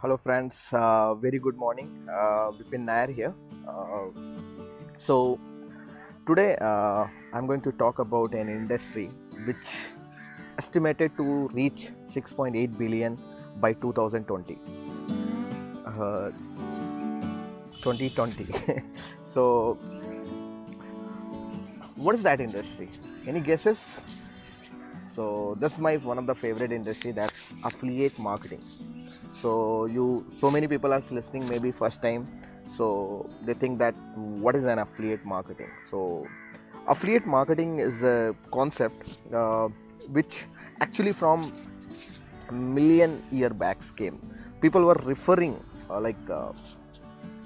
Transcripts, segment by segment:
Hello, friends. Uh, very good morning. Uh, Vipin Nayar here. Uh, so, today uh, I'm going to talk about an industry which estimated to reach 6.8 billion by 2020. Uh, 2020. so, what is that industry? Any guesses? So, that's my one of the favorite industry. That's affiliate marketing so you so many people are listening maybe first time. So they think that what is an affiliate marketing? So affiliate marketing is a concept uh, which actually from million year backs came. People were referring uh, like uh,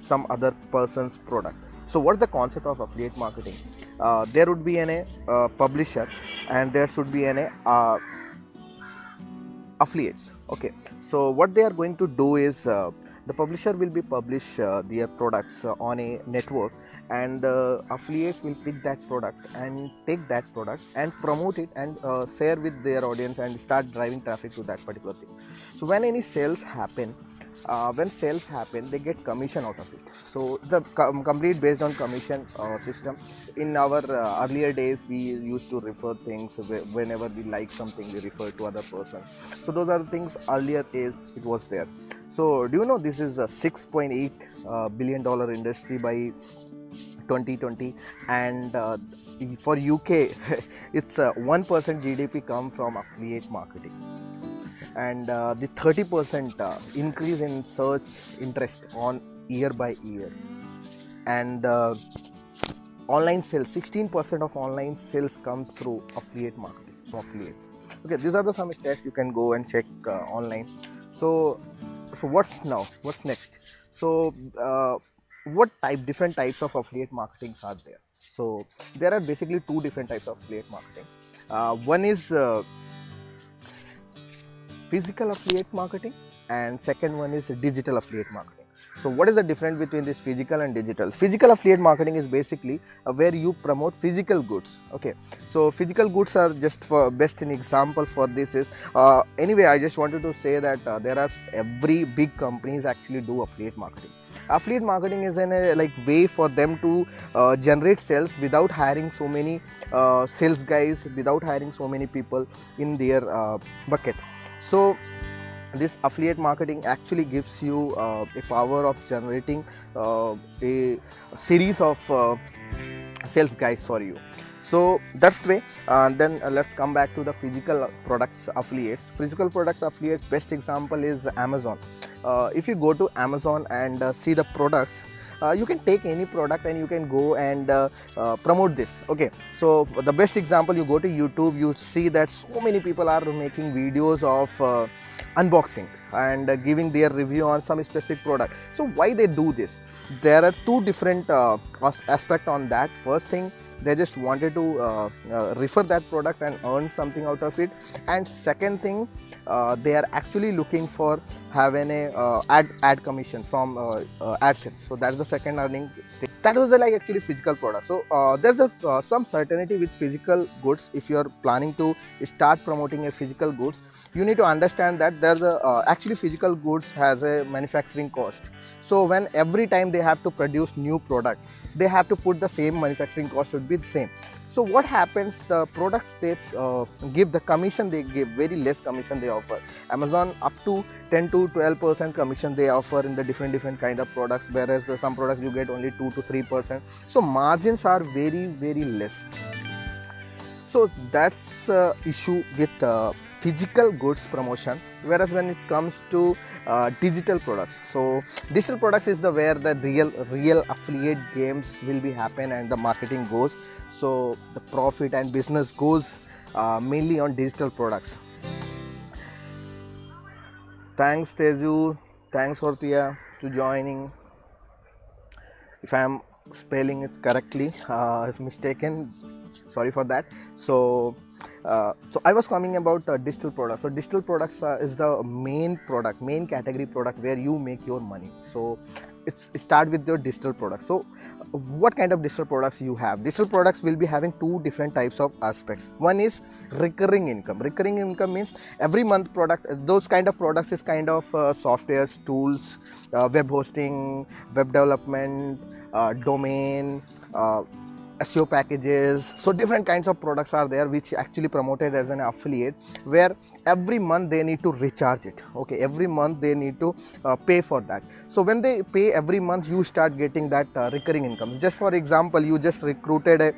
some other person's product. So what's the concept of affiliate marketing? Uh, there would be an a publisher and there should be an a affiliates okay so what they are going to do is uh, the publisher will be publish uh, their products uh, on a network and uh, affiliates will pick that product and take that product and promote it and uh, share with their audience and start driving traffic to that particular thing. So when any sales happen uh, when sales happen they get commission out of it. So the com- complete based on commission uh, system. In our uh, earlier days we used to refer things whenever we like something we refer to other person. So those are things earlier days it was there. So do you know this is a 6.8 uh, billion dollar industry by 2020 and uh, for uk it's uh, 1% gdp come from affiliate marketing and uh, the 30% uh, increase in search interest on year by year. And uh, online sales 16% of online sales come through affiliate marketing affiliates. Okay these are the some stats you can go and check online. So so what's now? What's next? So uh, what type different types of affiliate marketing are there? So there are basically two different types of affiliate marketing. Uh, one is uh, physical affiliate marketing and second one is digital affiliate marketing. So what is the difference between this physical and digital? Physical affiliate marketing is basically uh, where you promote physical goods okay? So physical goods are just for best an example for this is uh, anyway i just wanted to say that uh, there are every big companies actually do affiliate marketing. Affiliate marketing is an a like way for them to uh, generate sales without hiring so many uh, sales guys without hiring so many people in their uh, bucket so this affiliate marketing actually gives you uh, a power of generating uh, a series of uh, sales guys for you. So that's the way. And then uh, let's come back to the physical products affiliates. Physical products affiliates best example is amazon. Uh, if you go to amazon and uh, see the products uh, you can take any product and you can go and uh, uh, promote this. Okay. So the best example you go to youtube you see that so many people are making videos of uh, unboxing and giving their review on some specific product. So why they do this? There are two different uh, aspect on that. First thing they just wanted to uh, uh, refer that product and earn something out of it. And second thing they are actually looking for having a uh, ad ad commission from uh, uh, AdSense. So that's the second earning. Stage. That was the, like actually physical product. So uh, there's a uh, some certainty with physical goods. If you're planning to start promoting a physical goods, you need to understand that there's a uh, actually physical goods has a manufacturing cost. So when every time they have to produce new product, they have to put the same manufacturing cost should be the same so what happens the products they uh, give the commission they give very less commission they offer. Amazon up to 10 to 12 percent commission they offer in the different different kind of products whereas uh, some products you get only 2 to 3 percent. So margins are very very less. So that's uh, issue with uh, physical goods promotion whereas when it comes to uh, digital products so digital products is the where the real real affiliate games will be happen and the marketing goes. So the profit and business goes uh, mainly on digital products. Thanks teju. Thanks hortia to joining. If i am spelling it correctly uh, if mistaken sorry for that. So uh, so I was coming about uh, digital products. So digital products uh, is the main product, main category product where you make your money. So it's start with your digital products. So what kind of digital products you have? Digital products will be having two different types of aspects. One is recurring income. Recurring income means every month product. Those kind of products is kind of uh, softwares, tools, uh, web hosting, web development, uh, domain. SEO packages. So different kinds of products are there which actually promoted as an affiliate where every month they need to recharge it. Okay, every month they need to uh, pay for that. So when they pay every month, you start getting that uh, recurring income. Just for example, you just recruited a,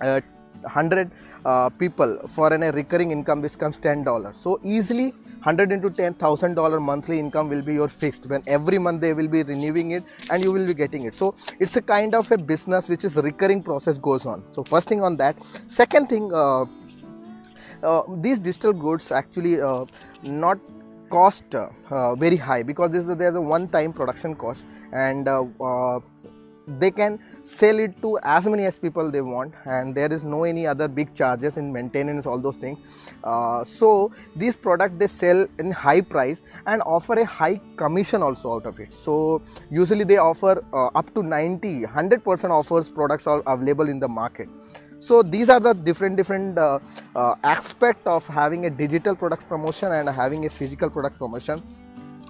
a hundred uh, people for an, a recurring income which comes ten dollars. So easily 100 into 10000 dollar monthly income will be your fixed when every month they will be renewing it and you will be getting it. So it's a kind of a business which is recurring process goes on. So first thing on that. Second thing uh, uh, these digital goods actually uh, not cost uh, very high because this is, there's a one time production cost and uh, uh, they can sell it to as many as people they want and there is no any other big charges in maintenance all those things. Uh, so these product they sell in high price and offer a high commission also out of it. So usually they offer uh, up to 90 100% offers products are available in the market. So these are the different different uh, uh aspect of having a digital product promotion and having a physical product promotion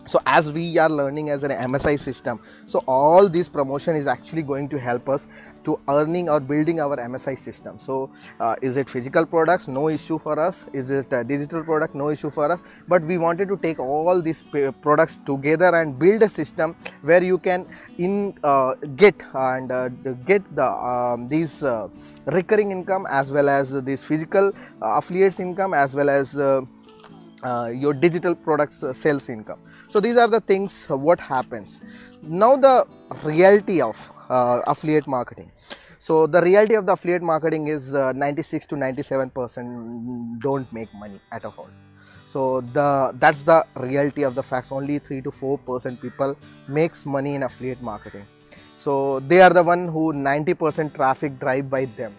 so as we are learning as an msi system so all this promotion is actually going to help us to earning or building our msi system. So uh, is it physical products? No issue for us. Is it digital product? No issue for us. But we wanted to take all these products together and build a system where you can in uh, get and uh, get the um, these uh, recurring income as well as this physical uh, affiliates income as well as uh, your digital products uh, sales income. So these are the things uh, what happens. Now the reality of uh, affiliate marketing. So the reality of the affiliate marketing is uh, 96 to 97 percent don't make money at all so the that's the reality of the facts. Only 3 to 4 percent people makes money in affiliate marketing. So they are the one who 90 percent traffic drive by them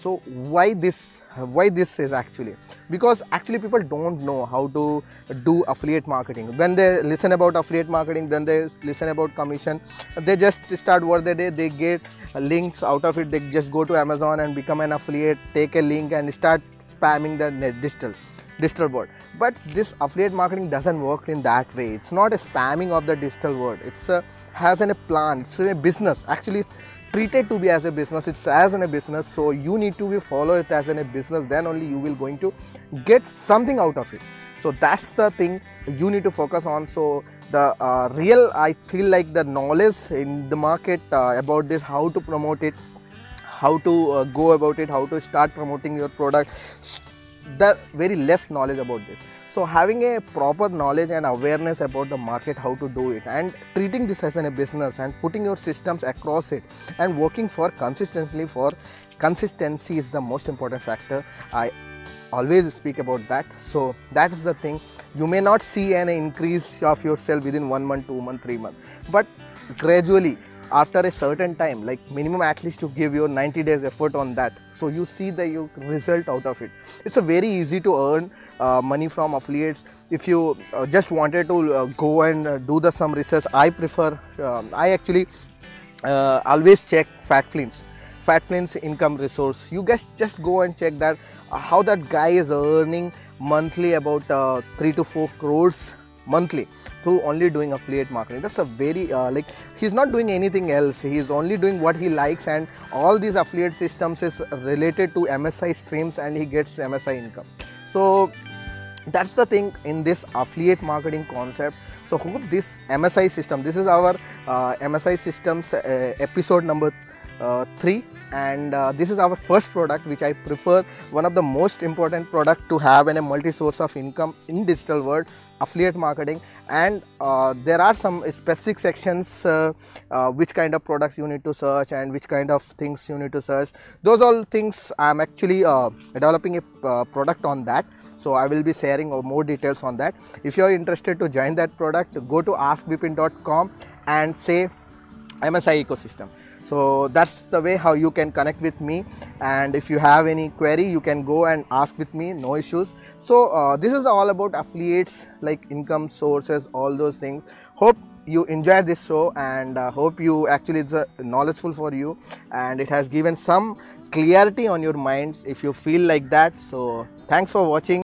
so why this why this is actually? Because actually people don't know how to do affiliate marketing. When they listen about affiliate marketing then they listen about commission they just start what they did they get links out of it they just go to amazon and become an affiliate take a link and start spamming the digital digital word. But this affiliate marketing doesn't work in that way. It's not a spamming of the digital world it's a has a plan it's a business. Actually treated to be as a business it's as in a business so you need to be follow it as in a business then only you will going to get something out of it. So that's the thing you need to focus on. So the uh, real i feel like the knowledge in the market uh, about this how to promote it how to uh, go about it how to start promoting your product the very less knowledge about this so having a proper knowledge and awareness about the market how to do it and treating this as a business and putting your systems across it and working for consistently for consistency is the most important factor. I always speak about that. So that is the thing. You may not see an increase of yourself within one month two month three month but gradually after a certain time like minimum at least to give your 90 days effort on that. So you see the you result out of it. It's a very easy to earn uh, money from affiliates. If you uh, just wanted to uh, go and uh, do the some research i prefer um, i actually uh, always check FatFlint's Pat Flynn's income resource. You guys just go and check that uh, how that guy is earning monthly about 3 to 4 crores monthly through only doing affiliate marketing. That's a very uh, like he's not doing anything else. He's only doing what he likes and all these affiliate systems is related to msi streams and he gets msi income. So that's the thing in this affiliate marketing concept. So hope this msi system this is our uh, msi systems uh, episode number 3 and uh, this is our first product which I prefer one of the most important product to have in a multi-source of income in digital world affiliate marketing. And uh, there are some specific sections uh, uh, which kind of products you need to search and which kind of things you need to search. Those all things I'm actually uh, developing a product on that. So I will be sharing more details on that. If you are interested to join that product go to askvipin.com and say MSI ecosystem. So that's the way how you can connect with me. And if you have any query, you can go and ask with me, no issues. So uh, this is all about affiliates, like income sources, all those things. Hope you enjoyed this show and uh, hope you actually it's uh, knowledgeful for you and it has given some clarity on your minds if you feel like that. So thanks for watching.